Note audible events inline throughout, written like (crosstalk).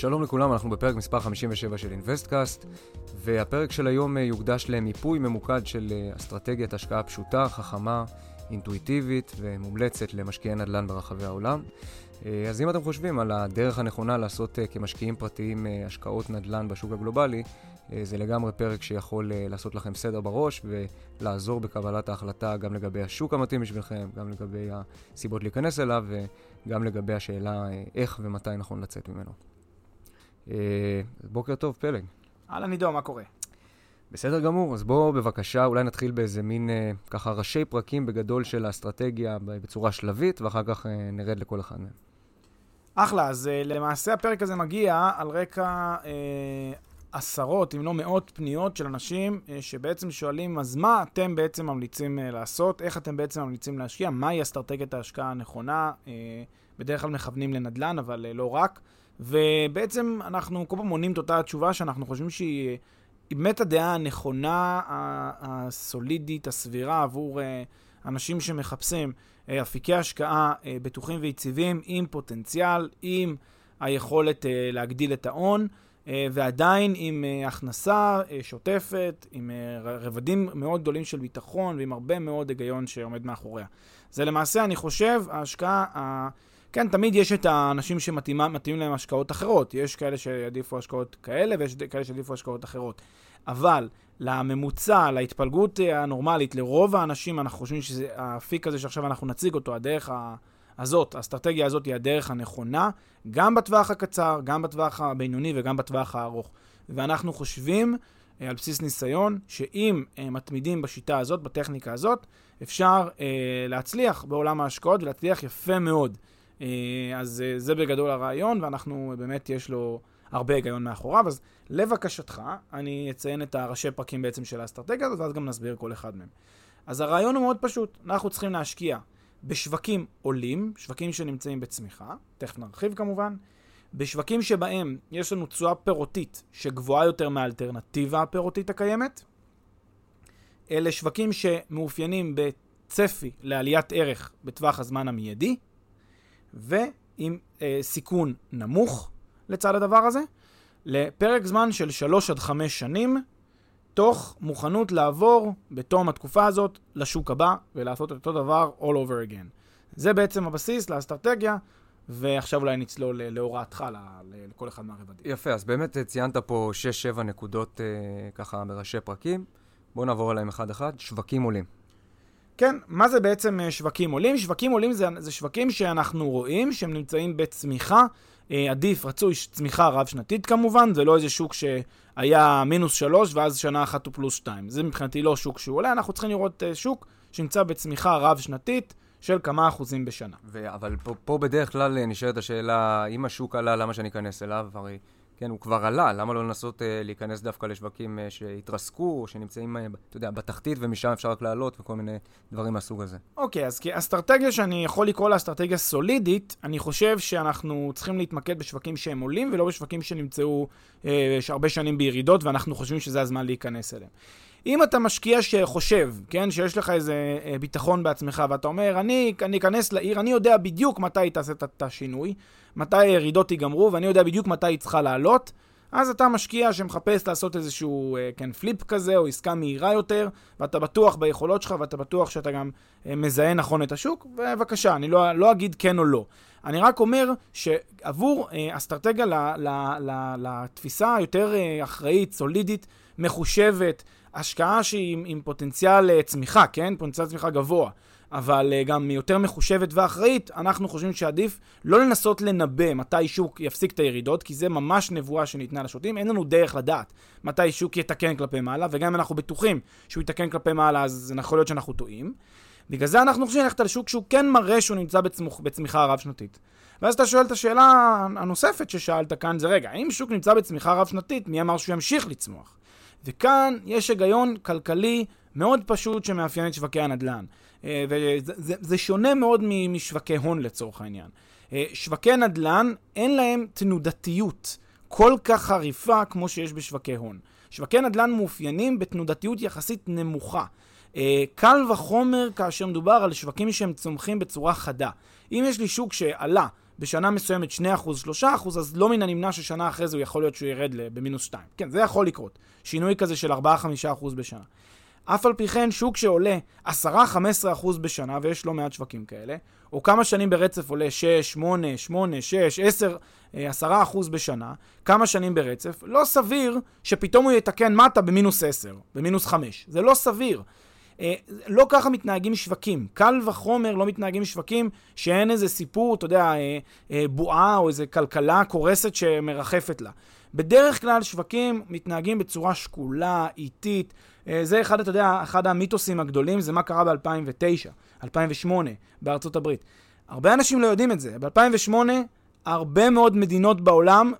שלום לכולם, אנחנו בפרק מספר 57 של אינוויסטקאסט, והפרק של היום אה, יוקדש למיפוי ממוקד של אה, אסטרטגיית השקעה פשוטה, חכמה, אינטואיטיבית ומומלצת למשקיעי נדל"ן ברחבי העולם. אה, אז אם אתם חושבים על הדרך הנכונה לעשות כמשקיעים פרטיים השקעות נדל"ן בשוק הגלובלי, זה לגמרי פרק שיכול לעשות לכם סדר בראש ולעזור בקבלת ההחלטה גם לגבי השוק המתאים בשבילכם, גם לגבי הסיבות להיכנס אליו וגם לגבי השאלה איך ומתי נכון לצאת ממנו. אה, בוקר טוב, פלג. אהלן עידו, מה קורה? בסדר גמור, אז בואו בבקשה אולי נתחיל באיזה מין אה, ככה ראשי פרקים בגדול של האסטרטגיה בצורה שלבית, ואחר כך אה, נרד לכל אחד מהם. אחלה, אז אה, למעשה הפרק הזה מגיע על רקע אה, עשרות, אם לא מאות פניות של אנשים אה, שבעצם שואלים, אז מה אתם בעצם ממליצים אה, לעשות? איך אתם בעצם ממליצים להשקיע? מהי אסטרטגיית ההשקעה הנכונה? אה, בדרך כלל מכוונים לנדל"ן, אבל אה, לא רק. ובעצם אנחנו כל פעם עונים את אותה התשובה שאנחנו חושבים שהיא באמת הדעה הנכונה, הסולידית, הסבירה עבור אה, אנשים שמחפשים אה, אפיקי השקעה אה, בטוחים ויציבים עם פוטנציאל, עם היכולת להגדיל את ההון. ועדיין עם הכנסה שוטפת, עם רבדים מאוד גדולים של ביטחון ועם הרבה מאוד היגיון שעומד מאחוריה. זה למעשה, אני חושב, ההשקעה כן, תמיד יש את האנשים שמתאימים להם השקעות אחרות. יש כאלה שיעדיפו השקעות כאלה ויש כאלה שיעדיפו השקעות אחרות. אבל לממוצע, להתפלגות הנורמלית, לרוב האנשים, אנחנו חושבים שהאפיק הזה שעכשיו אנחנו נציג אותו, הדרך הזאת, האסטרטגיה הזאת היא הדרך הנכונה, גם בטווח הקצר, גם בטווח הבינוני וגם בטווח הארוך. ואנחנו חושבים, אה, על בסיס ניסיון, שאם אה, מתמידים בשיטה הזאת, בטכניקה הזאת, אפשר אה, להצליח בעולם ההשקעות ולהצליח יפה מאוד. אה, אז אה, זה בגדול הרעיון, ואנחנו, באמת יש לו הרבה היגיון מאחוריו. אז לבקשתך, אני אציין את הראשי פרקים בעצם של האסטרטגיה הזאת, ואז גם נסביר כל אחד מהם. אז הרעיון הוא מאוד פשוט, אנחנו צריכים להשקיע בשווקים עולים, שווקים שנמצאים בצמיחה, תכף נרחיב כמובן, בשווקים שבהם יש לנו תשואה פירותית שגבוהה יותר מהאלטרנטיבה הפירותית הקיימת. אלה שווקים שמאופיינים בצפי לעליית ערך בטווח הזמן המיידי. ועם אה, סיכון נמוך לצד הדבר הזה, לפרק זמן של 3 עד 5 שנים, תוך מוכנות לעבור בתום התקופה הזאת לשוק הבא ולעשות את אותו דבר all over again. זה בעצם הבסיס לאסטרטגיה, ועכשיו אולי נצלול להוראתך לכל אחד מהרבדים. יפה, אז באמת אה, ציינת פה 6-7 נקודות אה, ככה בראשי פרקים. בואו נעבור עליהם אחד-אחד. שווקים עולים. כן, מה זה בעצם אה, שווקים עולים? שווקים עולים זה, זה שווקים שאנחנו רואים שהם נמצאים בצמיחה. אה, עדיף, רצוי, צמיחה רב-שנתית כמובן, זה לא איזה שוק שהיה מינוס שלוש ואז שנה אחת הוא פלוס שתיים. זה מבחינתי לא שוק שהוא עולה, אנחנו צריכים לראות אה, שוק שנמצא בצמיחה רב-שנתית. של כמה אחוזים בשנה. ו- אבל פה, פה בדרך כלל נשאלת השאלה, אם השוק עלה, למה שאני אכנס אליו? הרי כן, הוא כבר עלה, למה לא לנסות אה, להיכנס דווקא לשווקים אה, שהתרסקו, או שנמצאים, אה, אתה יודע, בתחתית, ומשם אפשר רק לעלות, וכל מיני דברים מהסוג הזה. אוקיי, okay, אז כאסטרטגיה שאני יכול לקרוא לה אסטרטגיה סולידית, אני חושב שאנחנו צריכים להתמקד בשווקים שהם עולים, ולא בשווקים שנמצאו אה, הרבה שנים בירידות, ואנחנו חושבים שזה הזמן להיכנס אליהם. אם אתה משקיע שחושב, כן, שיש לך איזה אה, ביטחון בעצמך, ואתה אומר, אני, אני אכנס לעיר, אני יודע בדיוק מתי היא תעשה את השינוי, מתי הירידות ייגמרו, ואני יודע בדיוק מתי היא צריכה לעלות, אז אתה משקיע שמחפש לעשות איזשהו, אה, כן, פליפ כזה, או עסקה מהירה יותר, ואתה בטוח ביכולות שלך, ואתה בטוח שאתה גם אה, מזהה נכון את השוק, ובבקשה, אני לא, לא אגיד כן או לא. אני רק אומר שעבור אסטרטגיה לתפיסה היותר אחראית, סולידית, מחושבת, השקעה שהיא עם, פוטנציאל אה, צמיחה, כן? פוטנציאל צמיחה גבוה. אבל uh, גם יותר מחושבת ואחראית, אנחנו חושבים שעדיף לא לנסות לנבא מתי שוק יפסיק את הירידות, כי זה ממש נבואה שניתנה לשוטים, אין לנו דרך לדעת מתי שוק יתקן כלפי מעלה, וגם אם אנחנו בטוחים שהוא יתקן כלפי מעלה, אז זה יכול להיות שאנחנו טועים. בגלל זה אנחנו חושבים ללכת על שוק שהוא כן מראה שהוא נמצא בצמוח, בצמיחה רב-שנתית. ואז אתה שואל את השאלה הנוספת ששאלת כאן, זה רגע, אם שוק נמצא בצמיחה רב-שנתית, מי אמר שהוא ימשיך לצמוח? וכאן יש היגיון כלכלי מאוד פשוט שמאפיין את שווקי הנדל"ן. אה, וזה שונה מאוד משווקי הון לצורך העניין. אה, שווקי נדל"ן, אין להם תנודתיות כל כך חריפה כמו שיש בשווקי הון. שווקי נדל"ן מאופיינים בתנודתיות יחסית נמוכה. אה, קל וחומר כאשר מדובר על שווקים שהם צומחים בצורה חדה. אם יש לי שוק שעלה בשנה מסוימת 2%, 3%, אז לא מן הנמנע ששנה אחרי זה הוא יכול להיות שהוא ירד במינוס 2. כן, זה יכול לקרות. שינוי כזה של 4-5% בשנה. אף על פי כן, שוק שעולה 10-15% בשנה, ויש לא מעט שווקים כאלה, או כמה שנים ברצף עולה 6, 8, 8, 6, 10, 10% בשנה, כמה שנים ברצף, לא סביר שפתאום הוא יתקן מטה במינוס 10, במינוס 5. זה לא סביר. אה, לא ככה מתנהגים שווקים. קל וחומר לא מתנהגים שווקים שאין איזה סיפור, אתה יודע, אה, אה, בועה או איזה כלכלה קורסת שמרחפת לה. בדרך כלל שווקים מתנהגים בצורה שקולה, איטית. זה אחד, אתה יודע, אחד המיתוסים הגדולים, זה מה קרה ב-2009, 2008, בארצות הברית. הרבה אנשים לא יודעים את זה. ב-2008, הרבה מאוד מדינות בעולם,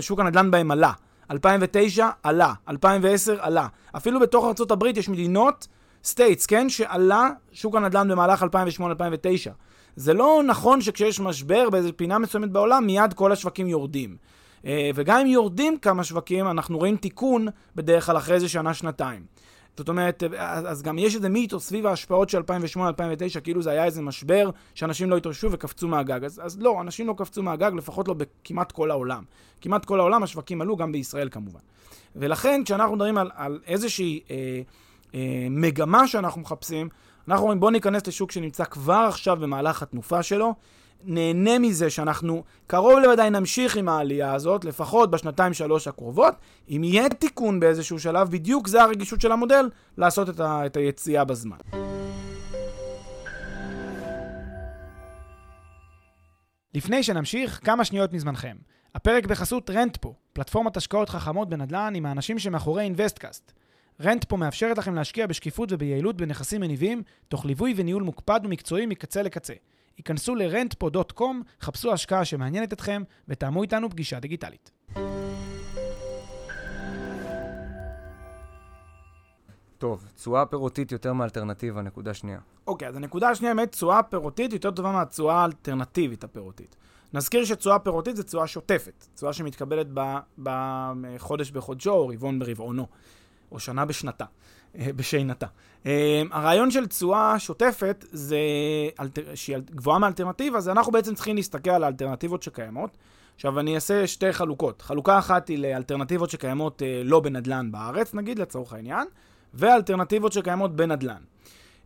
שוק הנדל"ן בהם עלה. 2009 עלה, 2010 עלה. אפילו בתוך הברית יש מדינות states, כן? שעלה שוק הנדל"ן במהלך 2008-2009. זה לא נכון שכשיש משבר באיזו פינה מסוימת בעולם, מיד כל השווקים יורדים. Uh, וגם אם יורדים כמה שווקים, אנחנו רואים תיקון בדרך כלל אחרי איזה שנה-שנתיים. זאת אומרת, אז, אז גם יש איזה מיתוס סביב ההשפעות של 2008-2009, כאילו זה היה איזה משבר שאנשים לא התאוששו וקפצו מהגג. אז, אז לא, אנשים לא קפצו מהגג, לפחות לא בכמעט כל העולם. כמעט כל העולם השווקים עלו, גם בישראל כמובן. ולכן, כשאנחנו מדברים על, על איזושהי... אה, אה, מגמה שאנחנו מחפשים, אנחנו אומרים בואו ניכנס לשוק שנמצא כבר עכשיו במהלך התנופה שלו, נהנה מזה שאנחנו קרוב לוודאי נמשיך עם העלייה הזאת, לפחות בשנתיים שלוש הקרובות. אם יהיה תיקון באיזשהו שלב, בדיוק זה הרגישות של המודל, לעשות את, ה- את היציאה בזמן. לפני שנמשיך, כמה שניות מזמנכם. הפרק בחסות רנטפו, פלטפורמת השקעות חכמות בנדל"ן עם האנשים שמאחורי אינוויסטקאסט. רנטפו מאפשרת לכם להשקיע בשקיפות וביעילות בנכסים מניבים, תוך ליווי וניהול מוקפד ומקצועי מקצה לקצה. היכנסו ל-rentpo.com, חפשו השקעה שמעניינת אתכם, ותאמו איתנו פגישה דיגיטלית. טוב, תשואה פירותית יותר מאלטרנטיבה, נקודה שנייה. אוקיי, אז הנקודה השנייה באמת, תשואה פירותית יותר טובה מהתשואה האלטרנטיבית הפירותית. נזכיר שתשואה פירותית זה תשואה שוטפת, תשואה שמתקבלת בחודש בחודשו או רבעון ברבעונו. או שונה בשנתה, אה, בשינתה. אה, הרעיון של תשואה שוטפת, זה, שהיא גבוהה מאלטרנטיבה, זה אנחנו בעצם צריכים להסתכל על האלטרנטיבות שקיימות. עכשיו, אני אעשה שתי חלוקות. חלוקה אחת היא לאלטרנטיבות שקיימות אה, לא בנדל"ן בארץ, נגיד, לצורך העניין, ואלטרנטיבות שקיימות בנדל"ן.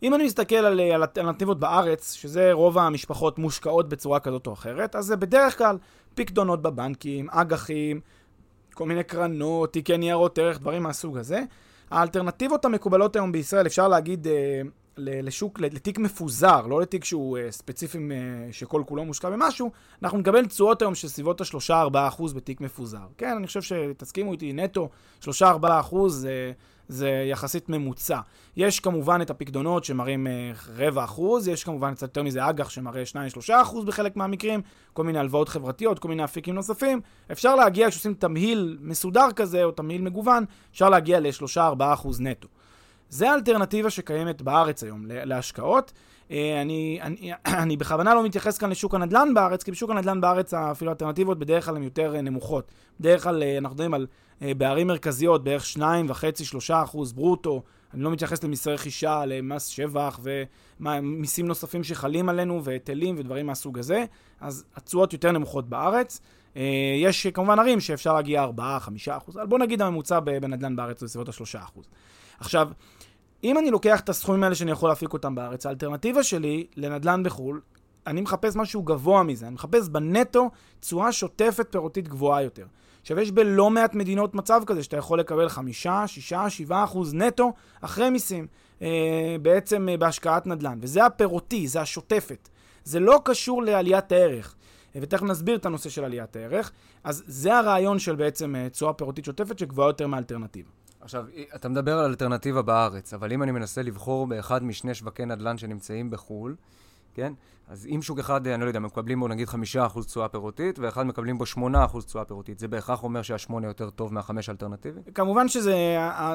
אם אני מסתכל על אלטרנטיבות בארץ, שזה רוב המשפחות מושקעות בצורה כזאת או אחרת, אז זה בדרך כלל פקדונות בבנקים, אג"חים, כל מיני קרנות, תיקי ניירות ערך, דברים מהסוג הזה. האלטרנטיבות המקובלות היום בישראל, אפשר להגיד אה, לשוק, לתיק מפוזר, לא לתיק שהוא אה, ספציפי אה, שכל כולו מושקע במשהו, אנחנו נקבל תשואות היום של סביבות ה-3-4% בתיק מפוזר. כן, אני חושב שתסכימו איתי, נטו 3-4% זה... זה יחסית ממוצע. יש כמובן את הפקדונות שמראים uh, רבע אחוז, יש כמובן קצת יותר מזה אג"ח שמראה 2-3 אחוז בחלק מהמקרים, כל מיני הלוואות חברתיות, כל מיני אפיקים נוספים. אפשר להגיע, כשעושים תמהיל מסודר כזה, או תמהיל מגוון, אפשר להגיע ל-3-4 אחוז נטו. זה האלטרנטיבה שקיימת בארץ היום להשקעות. אה, אני, אני, (clears throat) אני בכוונה לא מתייחס כאן לשוק הנדל"ן בארץ, כי בשוק הנדל"ן בארץ אפילו האלטרנטיבות בדרך כלל הן יותר אה, נמוכות. בדרך כלל אנחנו מדברים על בערים מרכזיות בערך 2.5-3 אחוז ברוטו. אני לא מתייחס למיסי רכישה, למס שבח ומיסים נוספים שחלים עלינו, והיטלים ודברים מהסוג הזה, אז התשואות יותר נמוכות בארץ. יש כמובן ערים שאפשר להגיע 4-5 אחוז, אבל בוא נגיד הממוצע בנדל"ן בארץ זה בסביבות ה-3 אחוז. עכשיו, אם אני לוקח את הסכומים האלה שאני יכול להפיק אותם בארץ, האלטרנטיבה שלי לנדל"ן בחו"ל, אני מחפש משהו גבוה מזה, אני מחפש בנטו תשואה שוטפת פירותית גבוהה יותר. עכשיו, יש בלא מעט מדינות מצב כזה שאתה יכול לקבל 5, 6, 7 אחוז נטו אחרי מיסים. אה, בעצם אה, בהשקעת נדל"ן, וזה הפירותי, זה השוטפת. זה לא קשור לעליית הערך. ותכף נסביר את הנושא של עליית הערך. אז זה הרעיון של בעצם אה, תשואה פירותית שוטפת שגבוהה יותר מאלטרנטיבה. עכשיו, אתה מדבר על אלטרנטיבה בארץ, אבל אם אני מנסה לבחור באחד משני שווקי נדל"ן שנמצאים בחו"ל, כן? אז אם שוק אחד, אני לא יודע, מקבלים בו נגיד חמישה אחוז תשואה פירותית, ואחד מקבלים בו שמונה אחוז תשואה פירותית, זה בהכרח אומר שהשמונה יותר טוב מהחמש אלטרנטיבי? כמובן שזה,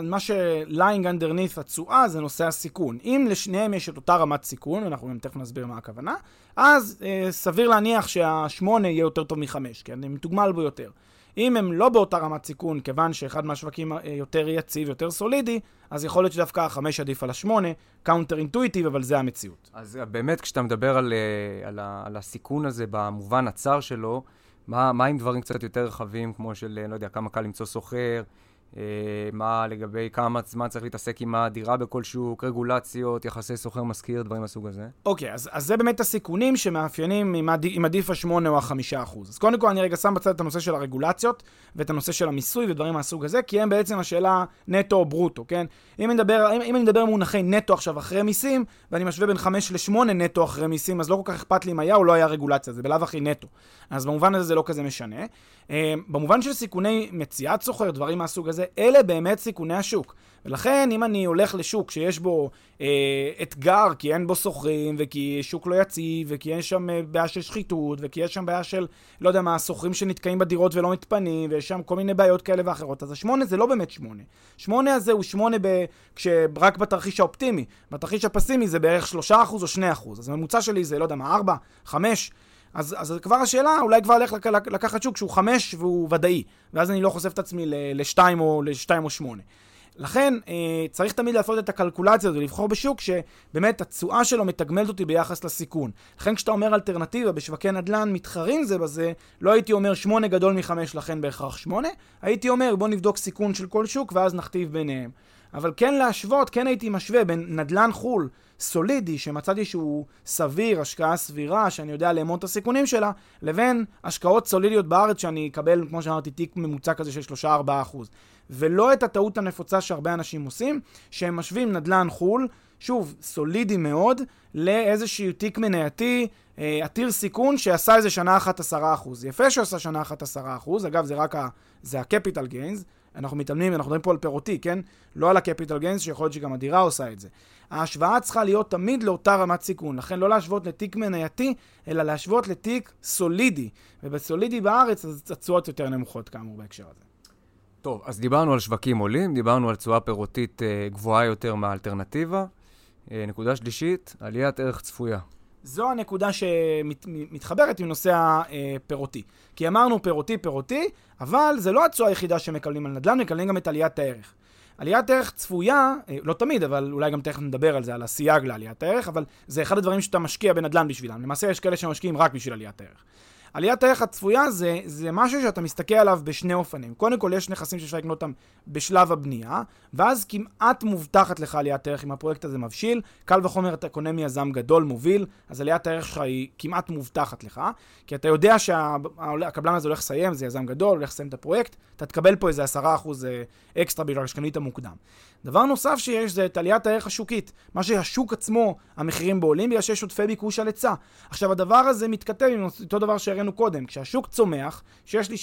מה ש-lying underneath התשואה זה נושא הסיכון. אם לשניהם יש את אותה רמת סיכון, ואנחנו גם תכף נסביר מה הכוונה, אז אה, סביר להניח שהשמונה יהיה יותר טוב מחמש, כן? מתוגמל בו יותר. אם הם לא באותה רמת סיכון, כיוון שאחד מהשווקים אה, יותר יציב, יותר סולידי, אז יכול להיות שדווקא החמש עדיף על השמונה, counter intuitive, אבל זה המציאות. אז באמת, כשאתה מדבר על, אה, על, על הסיכון הזה במובן הצר שלו, מה, מה עם דברים קצת יותר רחבים, כמו של, אה, לא יודע, כמה קל למצוא סוחר, אה, מה לגבי כמה זמן צריך להתעסק עם הדירה בכל שוק, רגולציות, יחסי סוחר-משכיר, דברים מהסוג הזה? אוקיי, okay, אז, אז זה באמת הסיכונים שמאפיינים עם, עד, עם עדיף השמונה או החמישה אחוז. אז קודם כל אני רגע שם בצד את הנושא של הרגולציות ואת הנושא של המיסוי ודברים מהסוג הזה, כי הם בעצם השאלה נטו או ברוטו, כן? אם אני מדבר, אם, אם אני מדבר במונחי נטו עכשיו אחרי מיסים, ואני משווה בין חמש לשמונה נטו אחרי מיסים, אז לא כל כך אכפת לי אם היה או לא היה רגולציה, זה בלאו הכי נטו. אז במובן הזה זה לא כזה משנה. אה, במובן של סיכוני מציאת סוחר, דברים מהסוג הזה, אלה באמת סיכוני השוק. ולכן, אם אני הולך לשוק שיש בו אה, אתגר, כי אין בו סוחרים, וכי שוק לא יציב, וכי יש שם אה, בעיה של שחיתות, וכי יש שם בעיה של, לא יודע מה, סוחרים שנתקעים בדירות ולא מתפנים, ויש שם כל מיני בעיות כאלה ואחרות, אז השמונה זה לא באמת שמונה. שמונה הזה הוא שמונה ב... רק בתרחיש האופטימי. בתרחיש הפסימי זה בערך שלושה אחוז או שני אחוז. אז הממוצע שלי זה, לא יודע מה, ארבע, חמש. אז, אז כבר השאלה, אולי כבר הולך לק, לקחת שוק שהוא חמש והוא ודאי, ואז אני לא חושף את עצמי לשתיים או, לשתיים או שמונה. לכן אה, צריך תמיד לעשות את הקלקולציה הזו, לבחור בשוק שבאמת התשואה שלו מתגמלת אותי ביחס לסיכון. לכן כשאתה אומר אלטרנטיבה בשווקי נדל"ן מתחרים זה בזה, לא הייתי אומר שמונה גדול מחמש לכן בהכרח שמונה, הייתי אומר בוא נבדוק סיכון של כל שוק ואז נכתיב ביניהם. אבל כן להשוות, כן הייתי משווה בין נדל"ן חו"ל סולידי, שמצאתי שהוא סביר, השקעה סבירה, שאני יודע לאמוד את הסיכונים שלה, לבין השקעות סולידיות בארץ שאני אקבל, כמו שאמרתי, תיק ממוצע כזה של 3-4%. ולא את הטעות הנפוצה שהרבה אנשים עושים, שהם משווים נדל"ן חו"ל, שוב, סולידי מאוד, לאיזשהו תיק מנייתי אה, עתיר סיכון שעשה איזה שנה אחת 10%. יפה שהוא עשה שנה אחת 10%, אגב, זה רק ה... זה ה-capital gains, אנחנו מתאמנים, אנחנו מדברים פה על פירותי, כן? לא על ה-capital gains, שיכול להיות שגם הדירה עושה את זה. ההשוואה צריכה להיות תמיד לאותה רמת סיכון, לכן לא להשוות לתיק מנייתי, אלא להשוות לתיק סולידי. ובסולידי בארץ, אז התשואות יותר נמוכות כאמור בהקשר הזה. טוב, אז דיברנו על שווקים עולים, דיברנו על תשואה פירותית אה, גבוהה יותר מהאלטרנטיבה. אה, נקודה שלישית, עליית ערך צפויה. זו הנקודה שמתחברת עם נושא הפירותי. כי אמרנו פירותי, פירותי, אבל זה לא התשואה היחידה שמקבלים על נדל"ן, מקבלים גם את עליית הערך. עליית ערך צפויה, אה, לא תמיד, אבל אולי גם תכף נדבר על זה, על הסייג לעליית הערך, אבל זה אחד הדברים שאתה משקיע בנדל"ן בשבילם. למעשה יש כאלה שמשקיעים רק בשביל עליית הערך. עליית הערך הצפויה זה, זה משהו שאתה מסתכל עליו בשני אופנים. קודם כל, יש נכסים שאפשר לקנות אותם בשלב הבנייה, ואז כמעט מובטחת לך עליית ערך אם הפרויקט הזה מבשיל. קל וחומר אתה קונה מיזם גדול, מוביל, אז עליית הערך שלך היא כמעט מובטחת לך, כי אתה יודע שהקבלן הזה הולך לסיים, זה יזם גדול, הולך לסיים את הפרויקט, אתה תקבל פה איזה עשרה אחוז אה, אקסטרה בגלל שקנית מוקדם. דבר נוסף שיש זה את עליית הערך השוקית. מה שהשוק עצמו, המחירים בו עולים בגלל שיש עודפי ביקוש על היצע. עכשיו, הדבר הזה מתכתב עם אותו דבר שהראינו קודם. כשהשוק צומח, שיש לי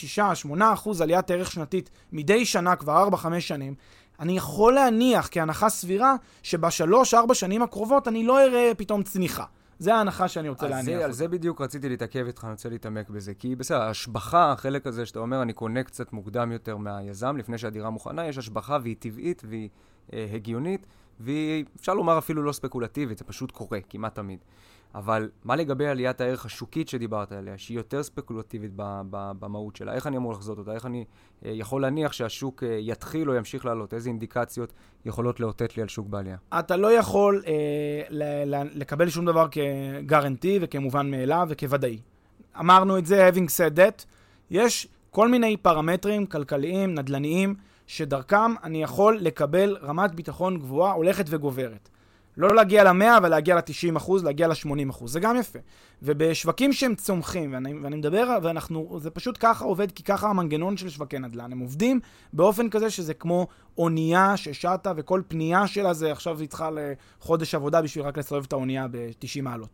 6-8 אחוז עליית ערך שנתית מדי שנה, כבר 4-5 שנים, אני יכול להניח כהנחה סבירה שבשלוש-ארבע שנים הקרובות אני לא אראה פתאום צניחה. זה ההנחה שאני רוצה להניח. על זה בדיוק רציתי להתעכב איתך, אני רוצה להתעמק בזה. כי בסדר, השבחה, החלק הזה שאתה אומר, אני קונה קצת מוקדם יותר מהיזם, לפני שהדירה מוכנה, יש השבחה והיא טבעית והיא אה, הגיונית, והיא, אפשר לומר אפילו לא ספקולטיבית, זה פשוט קורה, כמעט תמיד. אבל מה לגבי עליית הערך השוקית שדיברת עליה, שהיא יותר ספקולטיבית במהות שלה? איך אני אמור לחזות אותה? איך אני אה, יכול להניח שהשוק אה, יתחיל או ימשיך לעלות? איזה אינדיקציות יכולות לאותת לי על שוק בעלייה? אתה לא יכול אה, ל- לקבל שום דבר כגרנטי וכמובן מאליו וכוודאי. אמרנו את זה, having said that, יש כל מיני פרמטרים כלכליים, נדל"ניים, שדרכם אני יכול לקבל רמת ביטחון גבוהה הולכת וגוברת. לא להגיע ל-100, אבל להגיע ל-90 אחוז, להגיע ל-80 אחוז, זה גם יפה. ובשווקים שהם צומחים, ואני, ואני מדבר, ואנחנו, זה פשוט ככה עובד, כי ככה המנגנון של שווקי נדל"ן. הם עובדים באופן כזה שזה כמו אונייה ששטה, וכל פנייה שלה זה עכשיו היא צריכה לחודש עבודה בשביל רק לסובב את האונייה ב-90 מעלות.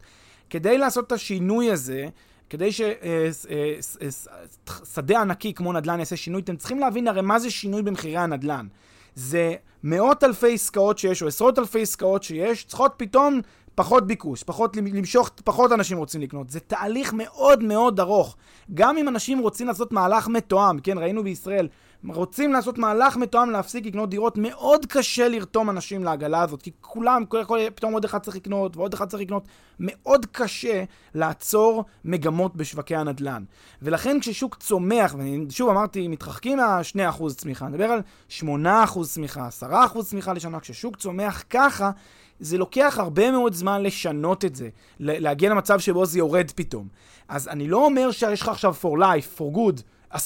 כדי לעשות את השינוי הזה, כדי ששדה אה, ענקי כמו נדל"ן יעשה שינוי, אתם צריכים להבין הרי מה זה שינוי במחירי הנדל"ן. זה מאות אלפי עסקאות שיש, או עשרות אלפי עסקאות שיש, צריכות פתאום פחות ביקוש, פחות למשוך, פחות אנשים רוצים לקנות. זה תהליך מאוד מאוד ארוך. גם אם אנשים רוצים לעשות מהלך מתואם, כן, ראינו בישראל, רוצים לעשות מהלך מתואם להפסיק לקנות דירות, מאוד קשה לרתום אנשים לעגלה הזאת, כי כולם, כל, כל, פתאום עוד אחד צריך לקנות, ועוד אחד צריך לקנות. מאוד קשה לעצור מגמות בשווקי הנדל"ן. ולכן כששוק צומח, ושוב אמרתי, מתרחקים מה-2% צמיחה, נדבר על 8% צמיחה, 10% צמיחה לשנה, כששוק צומח ככה, זה לוקח הרבה מאוד זמן לשנות את זה, להגיע למצב שבו זה יורד פתאום. אז אני לא אומר שיש לך עכשיו for life, for good, 10%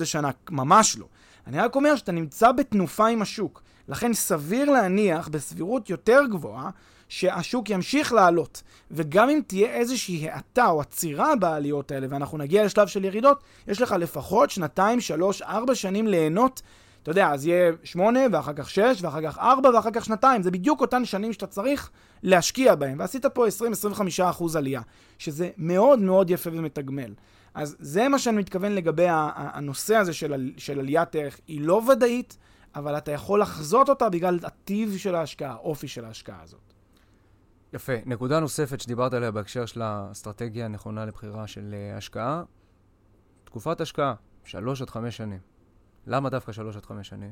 לשנה, ממש לא. אני רק אומר שאתה נמצא בתנופה עם השוק. לכן סביר להניח, בסבירות יותר גבוהה, שהשוק ימשיך לעלות. וגם אם תהיה איזושהי האטה או עצירה בעליות האלה, ואנחנו נגיע לשלב של ירידות, יש לך לפחות שנתיים, שלוש, ארבע שנים ליהנות. אתה יודע, אז יהיה שמונה, ואחר כך שש, ואחר כך ארבע, ואחר כך שנתיים. זה בדיוק אותן שנים שאתה צריך להשקיע בהן. ועשית פה 20-25% עלייה, שזה מאוד מאוד יפה ומתגמל. אז זה מה שאני מתכוון לגבי הנושא הזה של, של עליית ערך. היא לא ודאית, אבל אתה יכול לחזות אותה בגלל הטיב של ההשקעה, האופי של ההשקעה הזאת. יפה. נקודה נוספת שדיברת עליה בהקשר של האסטרטגיה הנכונה לבחירה של uh, השקעה, תקופת השקעה, שלוש עד חמש שנים. למה דווקא שלוש עד חמש שנים?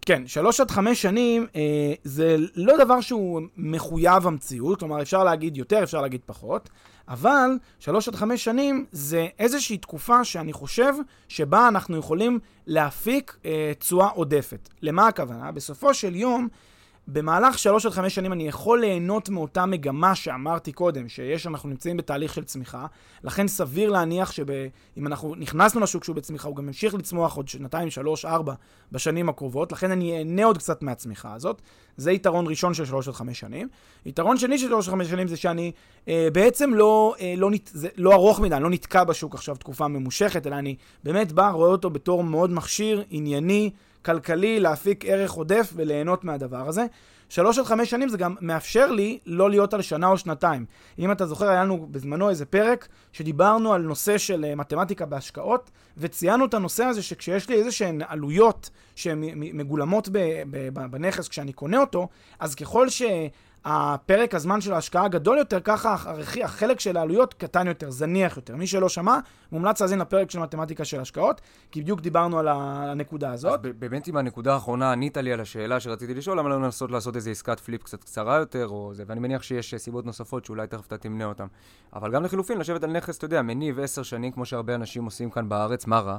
כן, שלוש עד חמש שנים אה, זה לא דבר שהוא מחויב המציאות, כלומר אפשר להגיד יותר, אפשר להגיד פחות, אבל שלוש עד חמש שנים זה איזושהי תקופה שאני חושב שבה אנחנו יכולים להפיק אה, תשואה אה, עודפת. למה הכוונה? בסופו של יום, במהלך שלוש עד חמש שנים אני יכול ליהנות מאותה מגמה שאמרתי קודם, שיש, אנחנו נמצאים בתהליך של צמיחה, לכן סביר להניח שאם אנחנו נכנסנו לשוק שהוא בצמיחה, הוא גם ימשיך לצמוח עוד שנתיים, שלוש, ארבע בשנים הקרובות, לכן אני אהנה עוד קצת מהצמיחה הזאת. זה יתרון ראשון של שלוש עד חמש שנים. יתרון שני של שלוש עד חמש שנים זה שאני אה, בעצם לא, אה, לא, נת, זה לא ארוך מדי, אני לא נתקע בשוק עכשיו תקופה ממושכת, אלא אני באמת בא, רואה אותו בתור מאוד מכשיר, ענייני, כלכלי, להפיק ערך עודף וליהנות מהדבר הזה. שלוש עד חמש שנים זה גם מאפשר לי לא להיות על שנה או שנתיים. אם אתה זוכר, היה לנו בזמנו איזה פרק שדיברנו על נושא של uh, מתמטיקה בהשקעות, וציינו את הנושא הזה שכשיש לי איזה שהן עלויות שהן מגולמות בנכס כשאני קונה אותו, אז ככל ש... הפרק הזמן של ההשקעה גדול יותר, ככה החלק של העלויות קטן יותר, זניח יותר. מי שלא שמע, מומלץ להאזין לפרק של מתמטיקה של השקעות, כי בדיוק דיברנו על הנקודה הזאת. אז באמת עם הנקודה האחרונה ענית לי על השאלה שרציתי לשאול, למה לא לנסות לעשות איזו עסקת פליפ קצת קצרה יותר, או זה, ואני מניח שיש סיבות נוספות שאולי תכף אתה תמנה אותן. אבל גם לחילופין, לשבת על נכס, אתה יודע, מניב עשר שנים, כמו שהרבה אנשים עושים כאן בארץ, מה רע?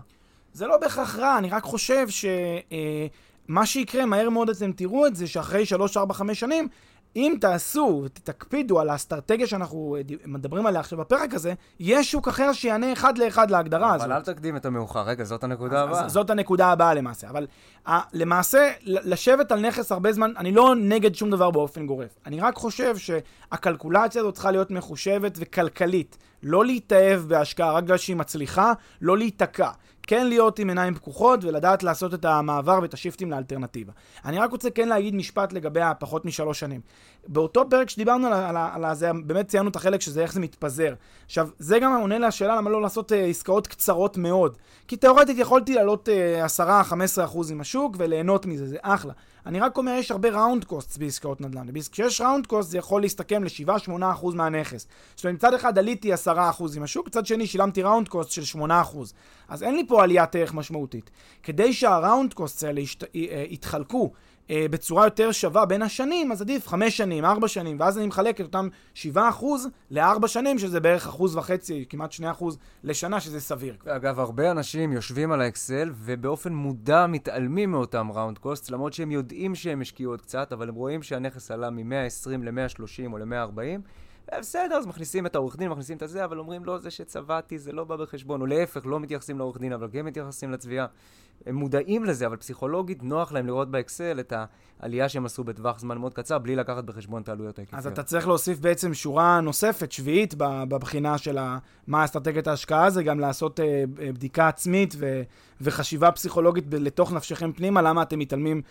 זה לא בהכרח רע, אני רק חושב ש... אה, מה שיקרה, מהר מאוד אתם תראו את זה, שאחרי 3, 4, 5 שנים, אם תעשו ותקפידו על האסטרטגיה שאנחנו מדברים עליה עכשיו בפרק הזה, יש שוק אחר שיענה אחד לאחד להגדרה אבל הזאת. אבל אל תקדים את המאוחר. רגע, זאת הנקודה הבאה. זאת הנקודה הבאה למעשה. אבל ה, למעשה, לשבת על נכס הרבה זמן, אני לא נגד שום דבר באופן גורף. אני רק חושב שהקלקולציה הזאת צריכה להיות מחושבת וכלכלית. לא להתאהב בהשקעה רק בגלל שהיא מצליחה, לא להיתקע. כן להיות עם עיניים פקוחות ולדעת לעשות את המעבר ואת השיפטים לאלטרנטיבה. אני רק רוצה כן להגיד משפט לגבי הפחות משלוש שנים. באותו פרק שדיברנו על, על, על זה, באמת ציינו את החלק שזה איך זה מתפזר. עכשיו, זה גם עונה לשאלה למה לא לעשות uh, עסקאות קצרות מאוד. כי תאורטית יכולתי לעלות uh, 10-15% עם השוק וליהנות מזה, זה אחלה. אני רק אומר, יש הרבה ראונד קוסט בעסקאות נדל"ן. כשיש ראונד קוסט זה יכול להסתכם ל-7-8% מהנכס. זאת אומרת, מצד אחד עליתי 10% עם השוק, מצד שני שילמתי ראונד קוסט של 8%. אז אין לי פה עליית ערך משמעותית. כדי שהראונד קוסט האלה אה, יתחלקו אה, בצורה יותר שווה בין השנים, אז עדיף חמש שנים, ארבע שנים, ואז אני מחלק את אותם שבעה אחוז לארבע שנים, שזה בערך אחוז וחצי, כמעט שני אחוז לשנה, שזה סביר. אגב, הרבה אנשים יושבים על האקסל ובאופן מודע מתעלמים מאותם ראונד קוסט, למרות שהם יודעים שהם השקיעו עוד קצת, אבל הם רואים שהנכס עלה מ-120 ל-130 או ל-140, בסדר, אז מכניסים את העורך דין, מכניסים את הזה, אבל אומרים, לא, זה שצבעתי, זה לא בא בחשבון, או להפך, לא מתייחסים לעורך דין, אבל כן מתייחסים לצביעה. הם מודעים לזה, אבל פסיכולוגית נוח להם לראות באקסל את העלייה שהם עשו בטווח זמן מאוד קצר, בלי לקחת בחשבון את העלויות ההיקפיות. אז אתה צריך להוסיף בעצם שורה נוספת, שביעית, בבחינה של מה אסטרטגיית ההשקעה, זה גם לעשות אה, בדיקה עצמית ו, וחשיבה פסיכולוגית לתוך נפשכם פנימה, למה אתם מתעלמים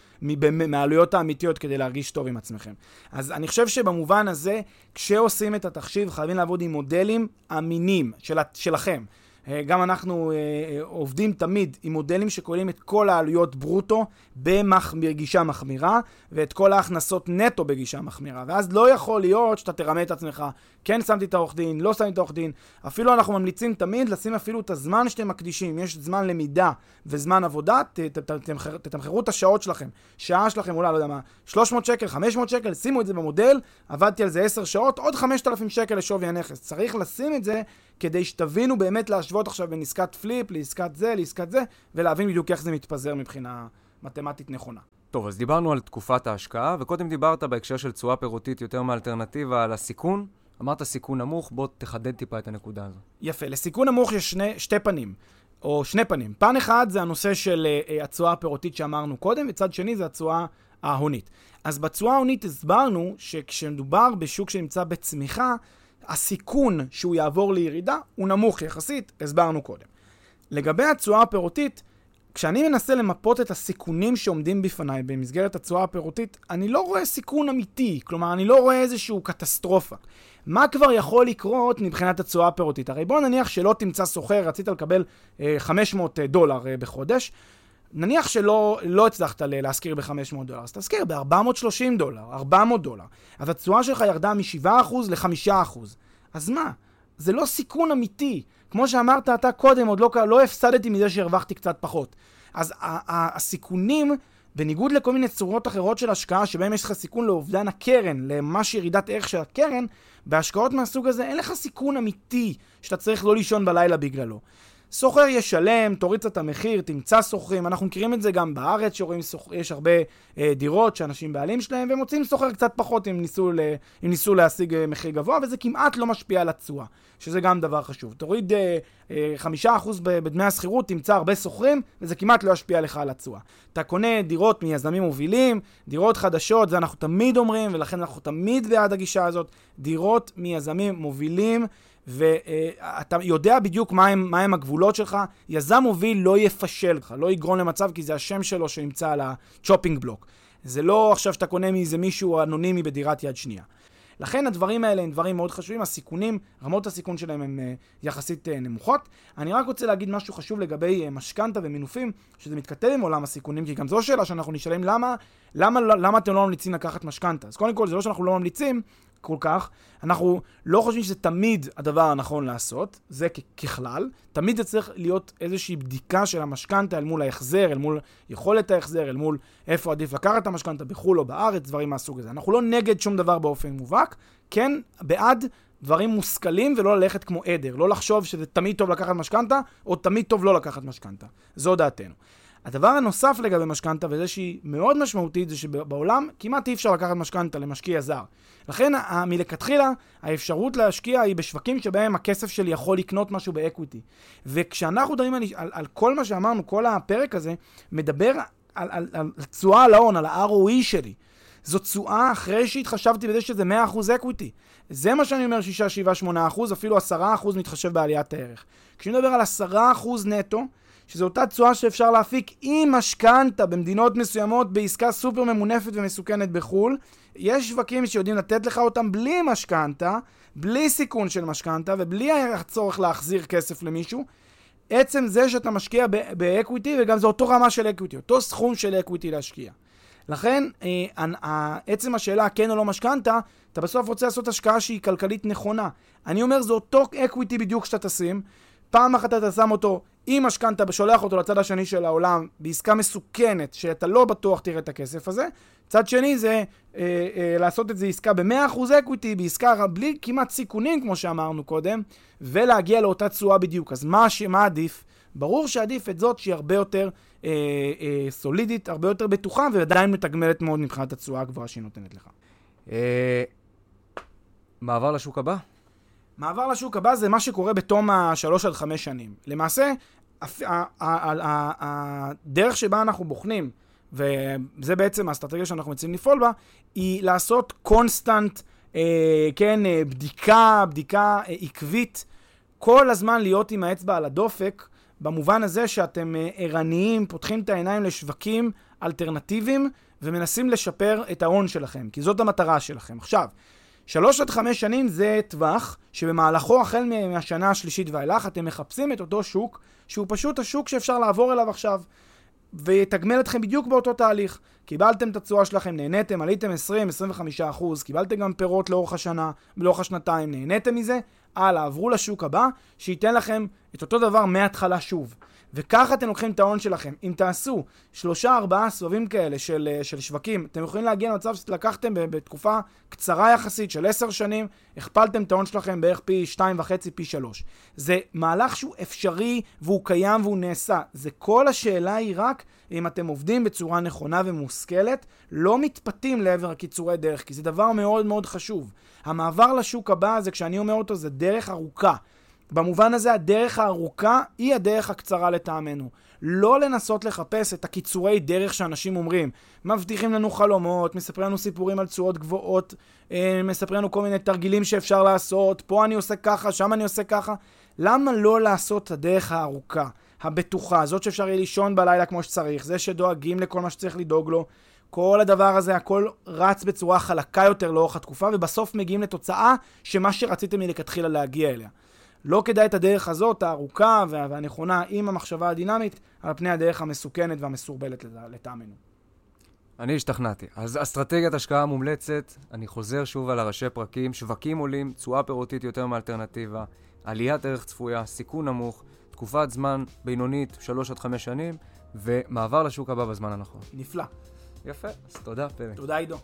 מהעלויות האמיתיות כדי להרגיש טוב עם עצמכם. אז אני חושב שבמובן הזה, כשעושים את התחשיב, חייבים לעבוד עם מודלים אמינים של, שלכם. אה, גם אנחנו אה, אה, עובדים תמיד עם מודלים שכוללים את כל העלויות ברוטו. בגישה מחמירה, ואת כל ההכנסות נטו בגישה מחמירה. ואז לא יכול להיות שאתה תרמה את עצמך, כן שמתי את העורך דין, לא שמתי את העורך דין. אפילו אנחנו ממליצים תמיד לשים אפילו את הזמן שאתם מקדישים. יש זמן למידה וזמן עבודה, תתמחרו את השעות שלכם. שעה שלכם אולי, לא יודע מה, 300 שקל, 500 שקל, שימו את זה במודל, עבדתי על זה 10 שעות, עוד 5,000 שקל לשווי הנכס. צריך לשים את זה כדי שתבינו באמת להשוות עכשיו בין עסקת פליפ לעסקת זה, לעסקת זה, ולהבין בדיוק איך זה מתפזר מבחינה מתמטית נכונה. טוב, אז דיברנו על תקופת ההשקעה, וקודם דיברת בהקשר של תשואה פירותית יותר מאלטרנטיבה על הסיכון. אמרת סיכון נמוך, בוא תחדד טיפה את הנקודה הזו. יפה, לסיכון נמוך יש שני, שתי פנים, או שני פנים. פן אחד זה הנושא של uh, התשואה הפירותית שאמרנו קודם, וצד שני זה התשואה ההונית. אז בתשואה ההונית הסברנו שכשמדובר בשוק שנמצא בצמיחה, הסיכון שהוא יעבור לירידה הוא נמוך יחסית, הסברנו קודם. לגבי התשואה הפירותית, כשאני מנסה למפות את הסיכונים שעומדים בפניי במסגרת התשואה הפירותית, אני לא רואה סיכון אמיתי, כלומר, אני לא רואה איזושהי קטסטרופה. מה כבר יכול לקרות מבחינת התשואה הפירותית? הרי בוא נניח שלא תמצא סוחר, רצית לקבל אה, 500 דולר אה, בחודש, נניח שלא לא הצלחת להשכיר ב-500 דולר, אז תשכיר ב-430 דולר, 400 דולר. אז התשואה שלך ירדה מ-7% ל-5%. אז מה? זה לא סיכון אמיתי. כמו שאמרת אתה קודם, עוד לא, לא הפסדתי מזה שהרווחתי קצת פחות. אז הסיכונים, בניגוד לכל מיני צורות אחרות של השקעה, שבהם יש לך סיכון לאובדן הקרן, לממש ירידת ערך של הקרן, בהשקעות מהסוג הזה אין לך סיכון אמיתי שאתה צריך לא לישון בלילה בגללו. סוחר ישלם, תוריד את המחיר, תמצא סוחרים. אנחנו מכירים את זה גם בארץ, שרואים סוח... יש הרבה אה, דירות שאנשים בעלים שלהם, והם מוצאים סוחר קצת פחות אם ניסו, ל... אם ניסו להשיג אה, מחיר גבוה, וזה כמעט לא משפיע על התשואה, שזה גם דבר חשוב. תוריד אה, אה, חמישה אחוז בדמי השכירות, תמצא הרבה סוחרים, וזה כמעט לא ישפיע לך על התשואה. אתה קונה דירות מיזמים מובילים, דירות חדשות, זה אנחנו תמיד אומרים, ולכן אנחנו תמיד בעד הגישה הזאת, דירות מיזמים מובילים. ואתה יודע בדיוק מהם, מהם הגבולות שלך. יזם מוביל לא יפשל לך, לא יגרום למצב, כי זה השם שלו שנמצא על הצ'ופינג בלוק. זה לא עכשיו שאתה קונה מאיזה מישהו אנונימי בדירת יד שנייה. לכן הדברים האלה הם דברים מאוד חשובים, הסיכונים, רמות הסיכון שלהם הן uh, יחסית uh, נמוכות. אני רק רוצה להגיד משהו חשוב לגבי uh, משכנתה ומינופים, שזה מתכתב עם עולם הסיכונים, כי גם זו שאלה שאנחנו נשאלים למה, למה, למה אתם לא ממליצים לקחת משכנתה. אז קודם כל זה לא שאנחנו לא ממליצים, כל כך. אנחנו לא חושבים שזה תמיד הדבר הנכון לעשות, זה ככלל. תמיד זה צריך להיות איזושהי בדיקה של המשכנתה אל מול ההחזר, אל מול יכולת ההחזר, אל מול איפה עדיף לקחת את המשכנתה, בחו"ל או בארץ, דברים מהסוג הזה. אנחנו לא נגד שום דבר באופן מובהק, כן בעד דברים מושכלים ולא ללכת כמו עדר. לא לחשוב שזה תמיד טוב לקחת משכנתה, או תמיד טוב לא לקחת משכנתה. זו דעתנו. הדבר הנוסף לגבי משכנתה, וזה שהיא מאוד משמעותית, זה שבעולם כמעט אי אפשר לקחת משכנתה למשקיע זר. לכן מלכתחילה האפשרות להשקיע היא בשווקים שבהם הכסף שלי יכול לקנות משהו ב-equity. וכשאנחנו מדברים על, על, על כל מה שאמרנו, כל הפרק הזה מדבר על, על, על תשואה על ההון, על ה-ROE שלי. זו תשואה אחרי שהתחשבתי בזה שזה 100% equity. זה מה שאני אומר 6, 7, 8%, אפילו 10% מתחשב בעליית הערך. כשאני מדבר על 10% נטו, שזו אותה תשואה שאפשר להפיק עם משכנתה במדינות מסוימות בעסקה סופר ממונפת ומסוכנת בחו"ל. יש שווקים שיודעים לתת לך אותם בלי משכנתה, בלי סיכון של משכנתה ובלי הצורך להחזיר כסף למישהו. עצם זה שאתה משקיע ב-equity, וגם זה אותו רמה של equity, אותו סכום של equity להשקיע. לכן, אה, עצם השאלה כן או לא משכנתה, אתה בסוף רוצה לעשות השקעה שהיא כלכלית נכונה. אני אומר, זה אותו equity בדיוק שאתה תשים. פעם אחת אתה שם אותו עם משכנתה ושולח אותו לצד השני של העולם בעסקה מסוכנת, שאתה לא בטוח תראה את הכסף הזה. צד שני זה אה, אה, לעשות את זה עסקה ב-100% equity, בעסקה בלי כמעט סיכונים, כמו שאמרנו קודם, ולהגיע לאותה תשואה בדיוק. אז מה, מה עדיף? ברור שעדיף את זאת שהיא הרבה יותר אה, אה, סולידית, הרבה יותר בטוחה, ועדיין מתגמלת מאוד מבחינת התשואה הגבוהה שהיא נותנת לך. אה, מעבר לשוק הבא? מעבר לשוק הבא זה מה שקורה בתום השלוש עד חמש שנים. למעשה, הדרך שבה אנחנו בוחנים, וזה בעצם האסטרטגיה שאנחנו מציעים לפעול בה, היא לעשות קונסטנט, אה, כן, אה, בדיקה, בדיקה אה, עקבית, כל הזמן להיות עם האצבע על הדופק, במובן הזה שאתם אה, ערניים, פותחים את העיניים לשווקים אלטרנטיביים ומנסים לשפר את ההון שלכם, כי זאת המטרה שלכם. עכשיו, שלוש עד חמש שנים זה טווח שבמהלכו, החל מהשנה השלישית ואילך, אתם מחפשים את אותו שוק, שהוא פשוט השוק שאפשר לעבור אליו עכשיו, ויתגמל אתכם בדיוק באותו תהליך. קיבלתם את התשואה שלכם, נהניתם, עליתם 20-25 אחוז, קיבלתם גם פירות לאורך השנה, לאורך השנתיים, נהניתם מזה, הלאה, עברו לשוק הבא, שייתן לכם את אותו דבר מההתחלה שוב. וככה אתם לוקחים את ההון שלכם. אם תעשו שלושה ארבעה סבבים כאלה של, אה, של שווקים, אתם יכולים להגיע למצב שלקחתם בתקופה קצרה יחסית של עשר שנים, הכפלתם את ההון שלכם בערך פי שתיים וחצי, פי שלוש. זה מהלך שהוא אפשרי והוא קיים והוא נעשה. זה כל השאלה היא רק אם אתם עובדים בצורה נכונה ומושכלת, לא מתפתים לעבר הקיצורי דרך, כי זה דבר מאוד מאוד חשוב. המעבר לשוק הבא זה, כשאני אומר אותו, זה דרך ארוכה. במובן הזה הדרך הארוכה היא הדרך הקצרה לטעמנו. לא לנסות לחפש את הקיצורי דרך שאנשים אומרים. מבטיחים לנו חלומות, מספרים לנו סיפורים על תשואות גבוהות, אה, מספרים לנו כל מיני תרגילים שאפשר לעשות, פה אני עושה ככה, שם אני עושה ככה. למה לא לעשות את הדרך הארוכה, הבטוחה, זאת שאפשר יהיה לישון בלילה כמו שצריך, זה שדואגים לכל מה שצריך לדאוג לו? כל הדבר הזה, הכל רץ בצורה חלקה יותר לאורך התקופה, ובסוף מגיעים לתוצאה שמה שרציתם מלכתחילה להגיע אליה. לא כדאי את הדרך הזאת, הארוכה והנכונה, עם המחשבה הדינמית, על פני הדרך המסוכנת והמסורבלת לטעמנו. אני השתכנעתי. אז אסטרטגיית השקעה מומלצת, אני חוזר שוב על הראשי פרקים, שווקים עולים, תשואה פירותית יותר מאלטרנטיבה, עליית ערך צפויה, סיכון נמוך, תקופת זמן בינונית, 3 עד 5 שנים, ומעבר לשוק הבא בזמן הנכון. נפלא. יפה, אז תודה, פרק. תודה, עידו.